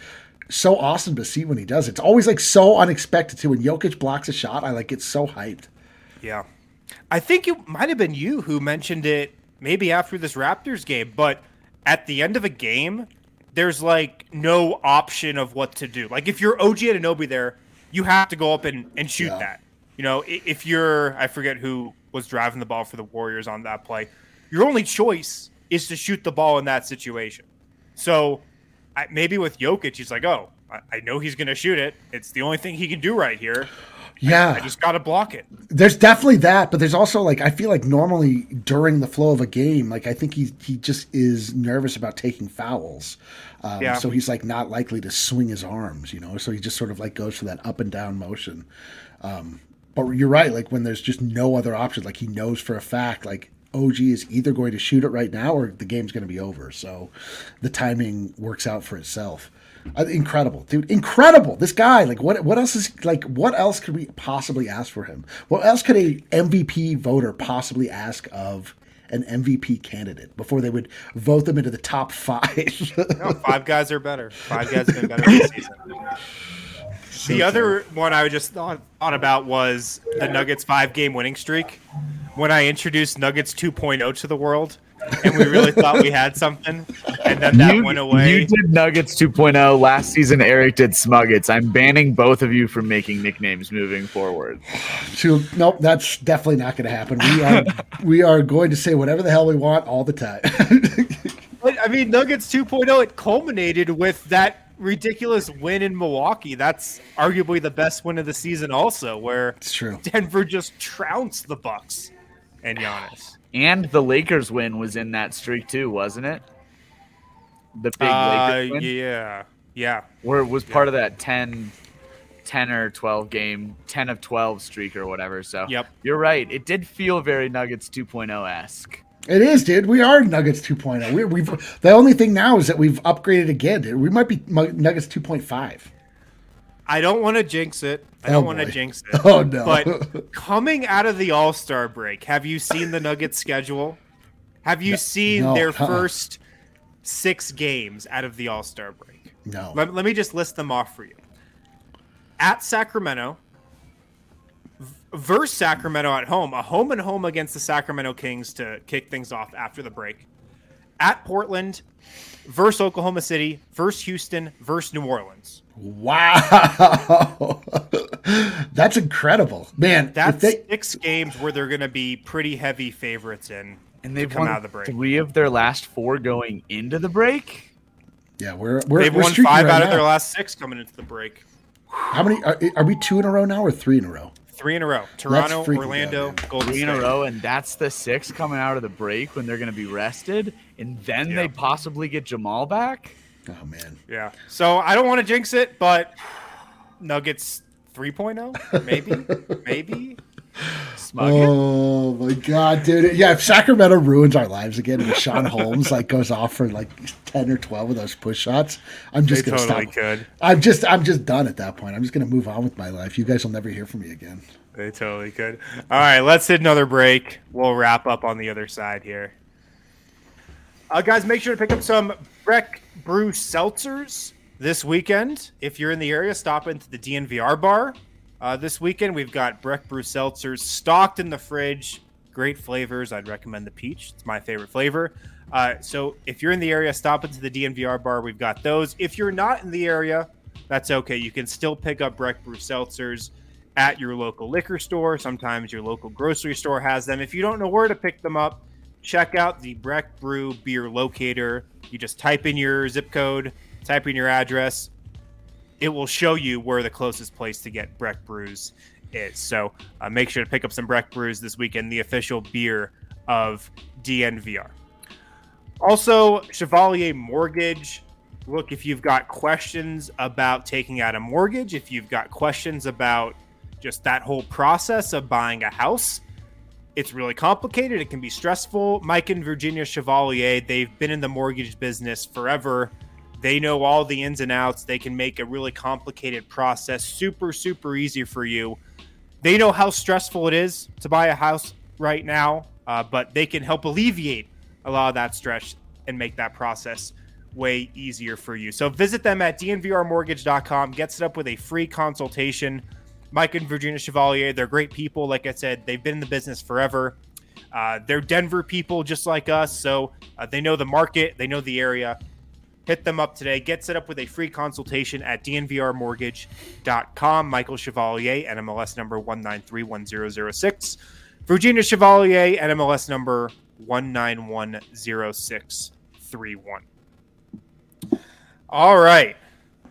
so awesome to see when he does. It's always like so unexpected too. When Jokic blocks a shot, I like get so hyped. Yeah. I think it might have been you who mentioned it maybe after this Raptors game, but at the end of a game, there's like no option of what to do. Like if you're OG Anunoby there, you have to go up and, and shoot yeah. that. You know, if you're I forget who was driving the ball for the Warriors on that play, your only choice is to shoot the ball in that situation. So I, maybe with Jokic, he's like, oh, I, I know he's going to shoot it. It's the only thing he can do right here. Yeah. I, I just got to block it. There's definitely that, but there's also like I feel like normally during the flow of a game, like I think he he just is nervous about taking fouls. Um, yeah. so he's like not likely to swing his arms, you know. So he just sort of like goes for that up and down motion. Um, but you're right, like when there's just no other option, like he knows for a fact, like OG is either going to shoot it right now or the game's going to be over. So the timing works out for itself. Uh, incredible, dude! Incredible. This guy, like, what? What else is like? What else could we possibly ask for him? What else could a MVP voter possibly ask of an MVP candidate before they would vote them into the top five. no, five guys are better. Five guys have been better this season. So the other one I just thought, thought about was the Nuggets five game winning streak. When I introduced Nuggets 2.0 to the world, and we really thought we had something, and then that you, went away. You did Nuggets 2.0 last season. Eric did Smuggets. I'm banning both of you from making nicknames moving forward. So, nope, that's definitely not going to happen. We are we are going to say whatever the hell we want all the time. but I mean, Nuggets 2.0 it culminated with that ridiculous win in Milwaukee. That's arguably the best win of the season, also, where it's true. Denver just trounced the Bucks and Giannis. And the Lakers win was in that streak too, wasn't it? The big uh, Lakers win? Yeah. Yeah. Where it was yeah. part of that 10, 10 or 12 game, 10 of 12 streak or whatever. So yep. you're right. It did feel very Nuggets 2.0 esque. It is, dude. We are Nuggets 2.0. We, we've the only thing now is that we've upgraded again. Dude. We might be Nuggets 2.5. I don't want to jinx it. I don't oh want to jinx it. Oh no! But coming out of the All Star break, have you seen the Nuggets schedule? Have you no, seen no, their uh-uh. first six games out of the All Star break? No. Let, let, me just list them off for you. At Sacramento, versus Sacramento at home, a home and home against the Sacramento Kings to kick things off after the break. At Portland, versus Oklahoma City, versus Houston, versus New Orleans. Wow, that's incredible, man. That's they... six games where they're going to be pretty heavy favorites in, and they've come out of the break. Three of their last four going into the break. Yeah, we're, we're they've we're won five right out now. of their last six coming into the break. How many are, are, we two in a row now or three in a row? Three in a row. Toronto, Orlando, good, Golden Three State. in a row, and that's the six coming out of the break when they're going to be rested, and then yeah. they possibly get Jamal back. Oh man. Yeah. So I don't want to jinx it, but Nuggets 3.0, maybe, maybe. Smug oh my god, dude! Yeah, if Sacramento ruins our lives again, and Richaun Holmes like goes off for like ten or twelve of those push shots, I'm just they gonna totally stop. Could. I'm just, I'm just done at that point. I'm just gonna move on with my life. You guys will never hear from me again. They totally could. All right, let's hit another break. We'll wrap up on the other side here. Uh, guys, make sure to pick up some Breck Brew seltzers this weekend. If you're in the area, stop into the DNVR bar. Uh, this weekend, we've got Breck Brew seltzers stocked in the fridge. Great flavors. I'd recommend the peach. It's my favorite flavor. Uh, so if you're in the area, stop into the DNVR bar. We've got those. If you're not in the area, that's okay. You can still pick up Breck Brew seltzers at your local liquor store. Sometimes your local grocery store has them. If you don't know where to pick them up, check out the Breck Brew beer locator. You just type in your zip code, type in your address. It will show you where the closest place to get Breck Brews is. So uh, make sure to pick up some Breck Brews this weekend, the official beer of DNVR. Also, Chevalier Mortgage. Look, if you've got questions about taking out a mortgage, if you've got questions about just that whole process of buying a house, it's really complicated. It can be stressful. Mike and Virginia Chevalier, they've been in the mortgage business forever. They know all the ins and outs. They can make a really complicated process super, super easy for you. They know how stressful it is to buy a house right now, uh, but they can help alleviate a lot of that stress and make that process way easier for you. So visit them at dnvrmortgage.com. Get set up with a free consultation Mike and Virginia Chevalier, they're great people. Like I said, they've been in the business forever. Uh, they're Denver people just like us, so uh, they know the market, they know the area. Hit them up today. Get set up with a free consultation at dnvrmortgage.com. Michael Chevalier, NMLS number 1931006. Virginia Chevalier, NMLS number 1910631. All right.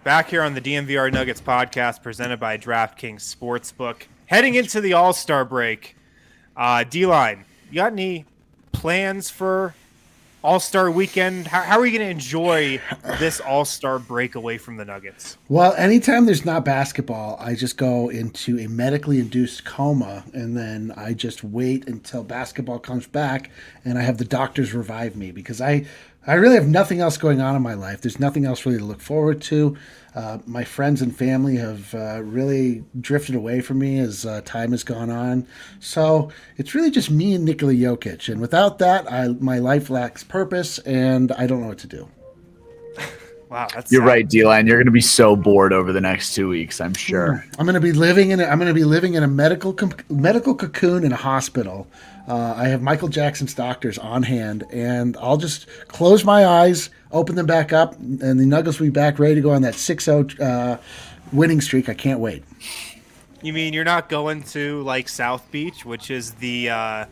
Back here on the DNVR Nuggets podcast presented by DraftKings Sportsbook. Heading into the All Star break, uh, D line, you got any plans for All Star weekend? How, how, are you going to enjoy this All Star break away from the Nuggets? Well, anytime there's not basketball, I just go into a medically induced coma and then I just wait until basketball comes back and I have the doctors revive me because I I really have nothing else going on in my life. There's nothing else really to look forward to. Uh, my friends and family have uh, really drifted away from me as uh, time has gone on. So it's really just me and Nikola Jokic. And without that, I, my life lacks purpose and I don't know what to do. Wow, that's You're sad. right, D-line. You're going to be so bored over the next two weeks, I'm sure. I'm going to be living in. A, I'm going to be living in a medical com- medical cocoon in a hospital. Uh, I have Michael Jackson's doctors on hand, and I'll just close my eyes, open them back up, and the Nuggets will be back ready to go on that 6-0 uh, winning streak. I can't wait. You mean you're not going to like South Beach, which is the uh,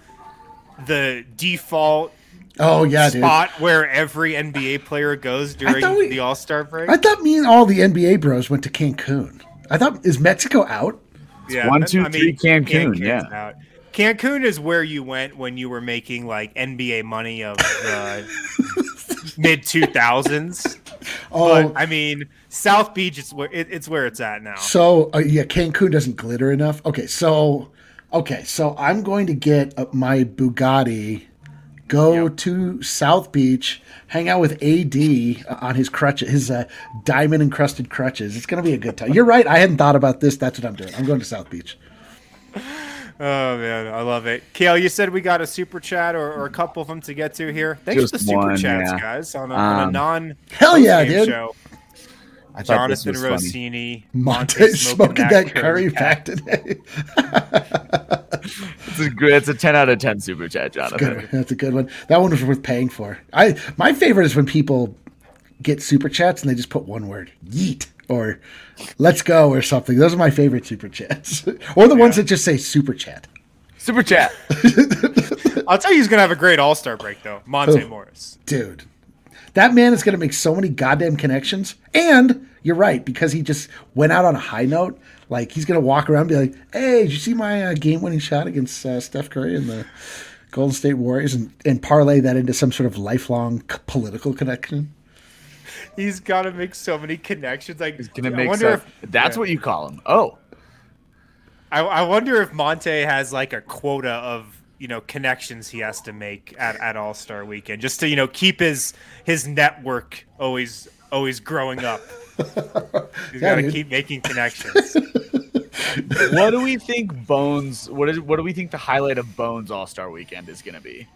the default Oh yeah, dude. spot where every NBA player goes during we- the All Star break? I thought me and all the NBA bros went to Cancun. I thought is Mexico out? Yeah, one, two, three, Cancun, Cancun's yeah. out. Cancun is where you went when you were making like NBA money of the mid two thousands. Oh, But I mean, South Beach is where it, it's where it's at now. So uh, yeah, Cancun doesn't glitter enough. Okay, so okay, so I'm going to get uh, my Bugatti, go to South Beach, hang out with AD on his crutches, his uh, diamond encrusted crutches. It's going to be a good time. You're right. I hadn't thought about this. That's what I'm doing. I'm going to South Beach. Oh man, I love it. Kale, you said we got a super chat or, or a couple of them to get to here. Thanks Just for the super one, chats, yeah. guys, on a, on a Um, non Hell yeah, dude. show. I thought this Jonathan was funny. Rossini, Monte smoking that curry pack today. It's a, good- it's a 10 out of 10 super chat, Jonathan. one. That's a good one. That one was worth paying for. I my favorite is when people get super chats and they just put one word, yeet, or let's go or something. Those are my favorite super chats. or the ones that just say super chat. Super chat. I'll tell you, he's gonna have a great All Star break though. Monte Oh. Morris. Dude. That man is going to make so many goddamn connections. And you're right, because he just went out on a high note. Like, he's going to walk around and be like, hey, did you see my uh, game winning shot against uh, Steph Curry and the Golden State Warriors? And, and parlay that into some sort of lifelong political connection. He's got to make so many connections. Like, Gonna I wonder if That's yeah. what you call him. Oh, I, I wonder if Monte has like a quota of you know connections he has to make at, at All Star Weekend just to you know keep his his network always always growing up. He's Yeah, got to keep making connections. what do we think Bones? What is? What do we think the highlight of Bones All Star Weekend is going to be?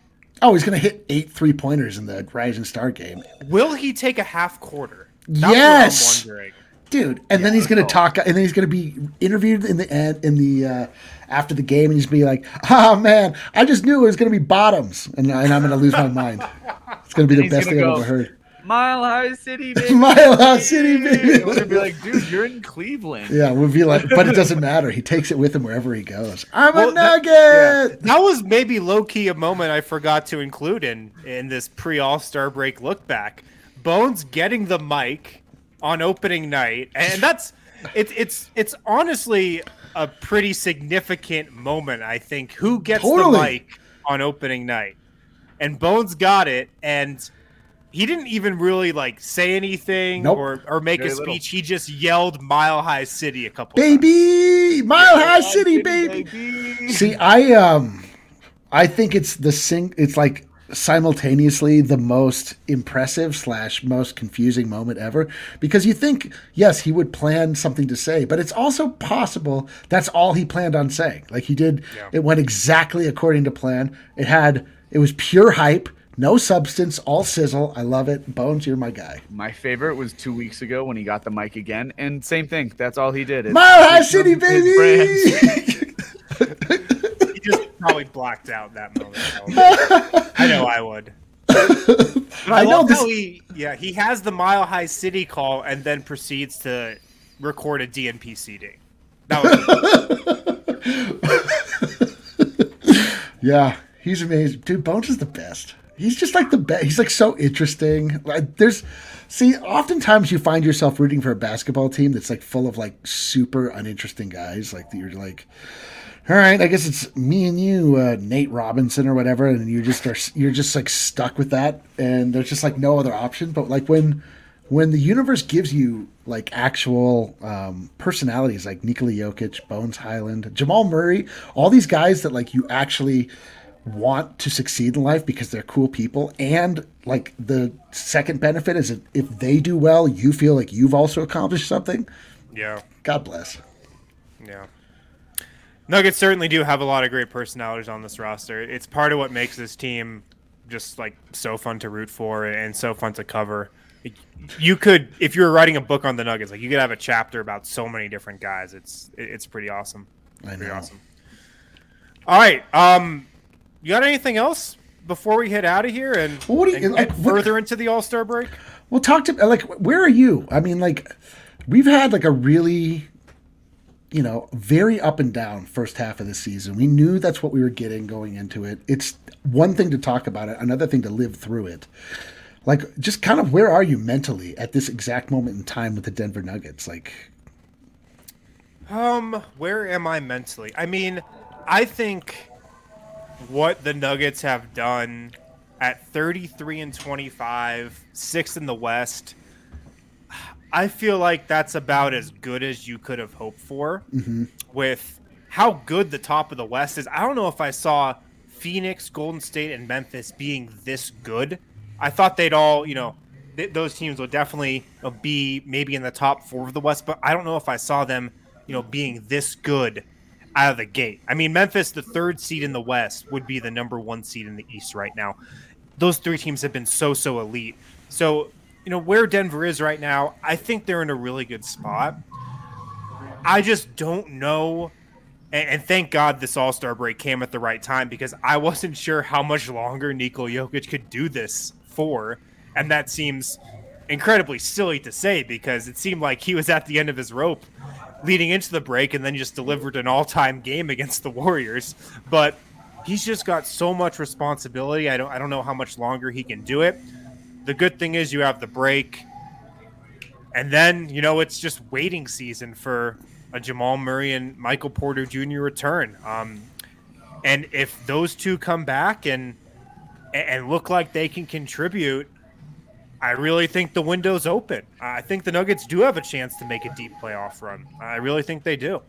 Oh, he's going to hit eight three pointers in the Rising Star game. Will he take a half quarter? That's Yes! what I'm wondering. dude. And then he's gonna talk, and then he's gonna be interviewed in the end in the uh, after the game, and he's gonna be like, "Oh man, I just knew it was gonna be bottoms," and, and I'm gonna lose my mind. It's gonna be the best gonna thing I've ever heard. Mile High City, baby. Mile High City, baby. We're gonna be like, dude, you're in Cleveland. Yeah, we'll be like, but it doesn't matter. He takes it with him wherever he goes. I'm Well, a that- nugget. That was maybe low key a moment I forgot to include in in this pre All Star break look back. Bones getting the mic on opening night, and that's it's it's it's honestly a pretty significant moment. I think who gets Totally. the mic on opening night, and Bones got it, and he didn't even really like say anything Nope. or or make a Very little. speech. He just yelled "Mile High City" a couple times. baby, Mile High City, baby. See, I um, I think it's the sing. It's like simultaneously the most impressive slash most confusing moment ever because you think yes he would plan something to say but it's also possible that's all he planned on saying like he did Yeah. it went exactly according to plan it had it was pure hype no substance all sizzle i love it bones you're my guy My favorite was two weeks ago when he got the mic again, and same thing. That's all he did. It's- mile high city baby He just probably blocked out that moment. I know I would. But I, I know love this- how he, yeah, he has the Mile High City call and then proceeds to record a DNP CD. That was Yeah, he's amazing, dude. Bones is the best. He's just like the best. He's like so interesting. Like there's, see, oftentimes you find yourself rooting for a basketball team that's like full of like super uninteresting guys. Like you're like, all right, I guess it's me and you, uh, Nate Robinson or whatever, and you just are you're just like stuck with that, and there's just like no other option. But like when when the universe gives you like actual um, personalities like Nikola Jokic, Bones Hyland, Jamal Murray, all these guys that like you actually want to succeed in life because they're cool people. And like the second benefit is if they do well you feel like you've also accomplished something. Yeah. God bless. Yeah. Nuggets certainly do have a lot of great personalities on this roster. It's part of what makes this team just like so fun to root for and so fun to cover. You could if you were writing a book on the nuggets like you could have a chapter about so many different guys. It's it's pretty awesome. I pretty know. awesome. All right um you got anything else before we head out of here and, Well, what you- and like, get what- further into the All Star break? well talk to like where are you? I mean like we've had like a really you know very up and down first half of the season. We knew that's what we were getting going into it. It's one thing to talk about it another thing to live through it. Like just kind of where are you mentally at this exact moment in time with the denver nuggets? Like Um, where am I mentally? I mean, I think what the Nuggets have done at 33 and 25, sixth in the West. I feel like that's about as good as you could have hoped for mm-hmm. with how good the top of the West is. I don't know if I saw Phoenix, Golden State, and Memphis being this good. I thought they'd all, you know, th- those teams would definitely be maybe in the top four of the West, but I don't know if I saw them, you know, being this good out of the gate. I mean, Memphis, the third seed in the West, would be the number one seed in the East right now. Those three teams have been so, so elite. So, you know, where Denver is right now, I think they're in a really good spot. I just don't know. And, thank God this All Star break came at the right time because I wasn't sure how much longer Nikola Jokic could do this for. And that seems incredibly silly to say because it seemed like he was at the end of his rope leading into the break and then just delivered an all time game against the Warriors. But he's just got so much responsibility. I don't I don't know how much longer he can do it. The good thing is you have the break. And then, you know, it's just waiting season for a Jamal Murray and Michael Porter Jr. return. Um, and if those two come back and and look like they can contribute, I really think the window's open. I think the Nuggets do have a chance to make a deep playoff run. I really think they do.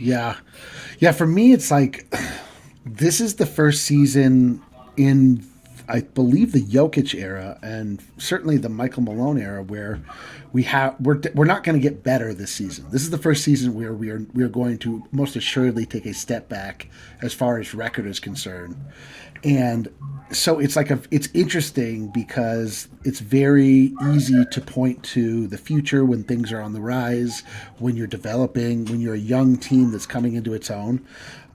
Yeah. Yeah, for me it's like this is the first season in I believe the Jokic era and certainly the Michael Malone era where we have we're we're not going to get better this season. This is the first season where we are we are going to most assuredly take a step back as far as record is concerned. And so it's like a it's interesting because it's very easy to point to the future when things are on the rise, when you're developing, when you're a young team that's coming into its own.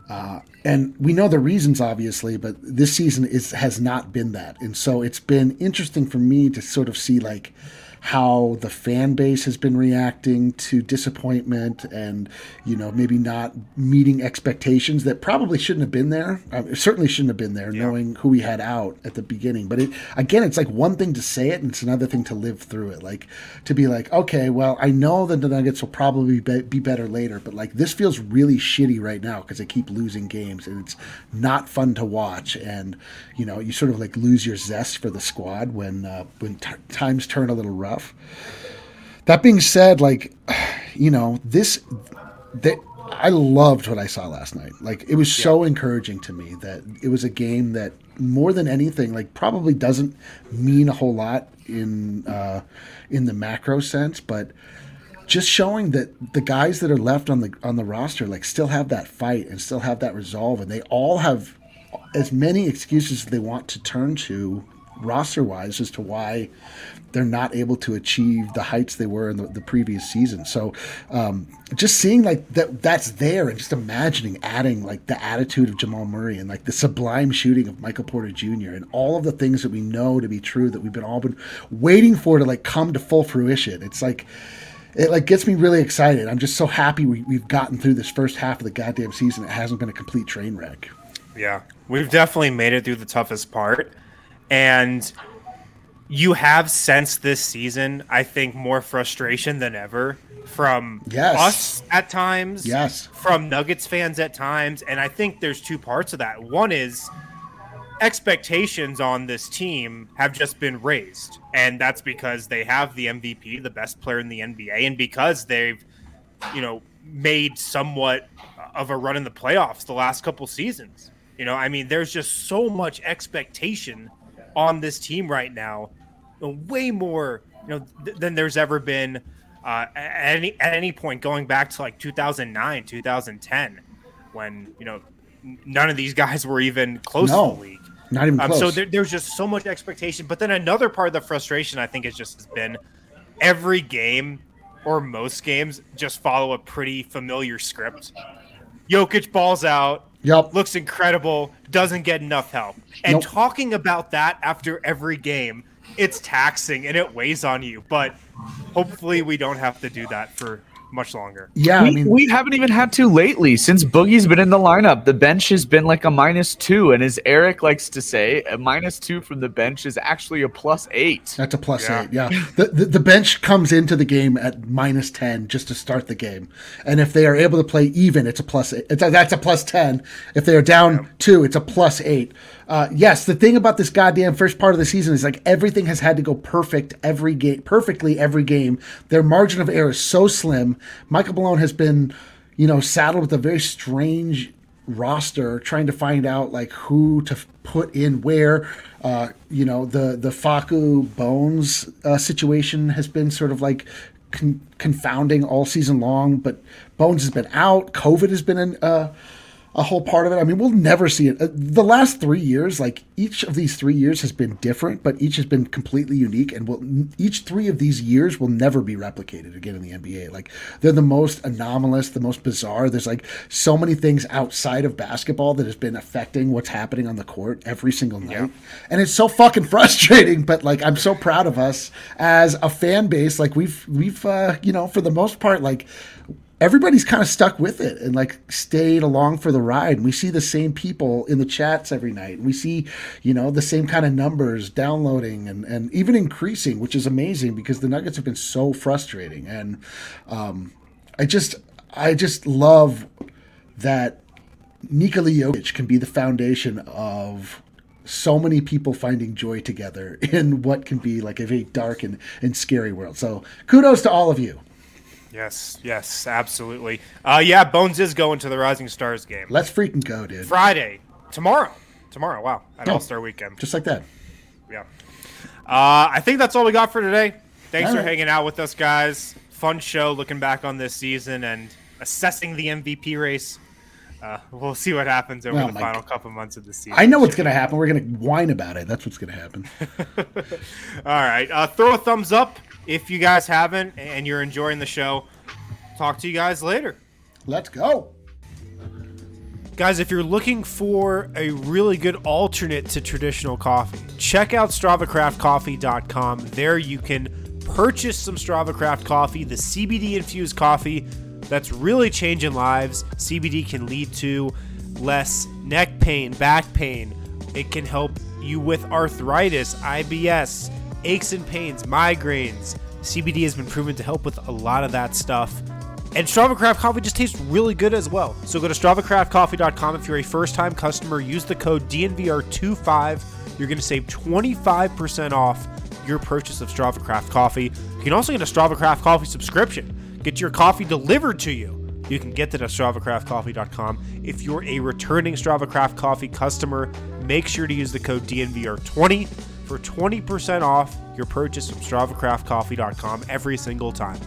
Uh, and we know the reasons, obviously, but this season is has not been that, and so it's been interesting for me to sort of see like how the fan base has been reacting to disappointment and you know maybe not meeting expectations that probably shouldn't have been there. It certainly shouldn't have been there Yeah. knowing who we had out at the beginning. But it again it's like one thing to say it and it's another thing to live through it. Like to be like okay well i know that the nuggets will probably be, be better later but like this feels really shitty right now because they keep losing games and it's not fun to watch. And you know you sort of like lose your zest for the squad when uh, when t- times turn a little rough that being said, like, you know, this that I loved what I saw last night. Like, it was so encouraging to me that it was a game that more than anything, like, probably doesn't mean a whole lot in uh, in the macro sense, but just showing that the guys that are left on the on the roster like still have that fight and still have that resolve, and they all have as many excuses as they want to turn to roster wise as to why they're not able to achieve the heights they were in the, the previous season. So um, just seeing like that that's there and just imagining adding like the attitude of Jamal Murray and like the sublime shooting of Michael Porter Jr. and all of the things that we know to be true that we've been all been waiting for to like come to full fruition. It's like it like gets me really excited. I'm just so happy we, we've gotten through this first half of the goddamn season. It hasn't been a complete train wreck. Yeah, we've definitely made it through the toughest part, and you have sensed this season, I think, more frustration than ever from Yes. us at times, Yes. from Nuggets fans at times, and I think there's two parts of that. One is expectations on this team have just been raised, and that's because they have the MVP, the best player in the NBA, and because they've, you know, made somewhat of a run in the playoffs the last couple seasons. You know, I mean, there's just so much expectation on this team right now, way more you know th- than there's ever been uh, at any at any point going back to like 2009, 2010, when you know none of these guys were even close No. to the league. Not even Um, close. so there, there's just so much expectation. But then another part of the frustration, I think, has just has been every game or most games just follow a pretty familiar script. Jokic balls out, yep. looks incredible, doesn't get enough help. And Nope. talking about that after every game, it's taxing and it weighs on you. But hopefully, we don't have to do that for much longer. Yeah, we, I mean, we haven't even had to lately since Boogie's been in the lineup. The bench has been like a minus two, and as Eric likes to say, a minus two from the bench is actually a plus eight. That's a plus Yeah. eight. Yeah. The, the the bench comes into the game at minus ten just to start the game, and if they are able to play even, it's a plus eight. It's a, that's a plus ten. If they are down two, it's a plus eight. Uh, yes, the thing about this goddamn first part of the season is like everything has had to go perfect every game, perfectly every game. Their margin of error is so slim. Michael Malone has been, you know, saddled with a very strange roster trying to find out like who to put in where uh you know the the Facu Bones uh, situation has been sort of like con- confounding all season long but Bones has been out covid has been in a whole part of it. I mean, we'll never see it. Uh, the last three years, like each of these three years has been different, but each has been completely unique. And will each three of these years will never be replicated again in the NBA. Like they're the most anomalous, the most bizarre. There's like so many things outside of basketball that has been affecting what's happening on the court every single night, and it's so fucking frustrating. But like, I'm so proud of us as a fan base. Like we've we've uh, you know for the most part like everybody's kind of stuck with it and like stayed along for the ride. And we see the same people in the chats every night. We see, you know, the same kind of numbers downloading and, and even increasing, which is amazing because the Nuggets have been so frustrating. And um, I just, I just love that Nikola Jokic can be the foundation of so many people finding joy together in what can be like a very dark and, and scary world. So kudos to all of you. Yes, yes, absolutely. Uh, yeah, Bones is going to the Rising Stars game Let's freaking go, dude. Friday, tomorrow. Tomorrow, wow, at Oh. All Star Weekend. Just like that. Yeah. Uh, I think that's all we got for today. Thanks All for right. hanging out with us, guys. Fun show looking back on this season and assessing the MVP race. Uh, we'll see what happens over Oh the final g- couple months of the season. I know what's going to happen. We're going to whine about it. That's what's going to happen. All right. Uh, throw a thumbs up if you guys haven't and you're enjoying the show. Talk to you guys later. Let's go. Guys, if you're looking for a really good alternate to traditional coffee, check out StravaCraftCoffee.com. There you can purchase some StravaCraft coffee, the CBD infused coffee that's really changing lives. CBD can lead to less neck pain, back pain. It can help you with arthritis, IBS, aches and pains, migraines. CBD has been proven to help with a lot of that stuff. And StravaCraft coffee just tastes really good as well. So go to StravaCraftCoffee.com. If you're a first time customer, use the code DNVR25. You're going to save 25% off your purchase of StravaCraft coffee. You can also get a StravaCraft coffee subscription, get your coffee delivered to you. You can get that at StravaCraftCoffee.com. If you're a returning StravaCraft coffee customer, make sure to use the code DNVR20 for 20% off your purchase from StravaCraftCoffee.com every single time.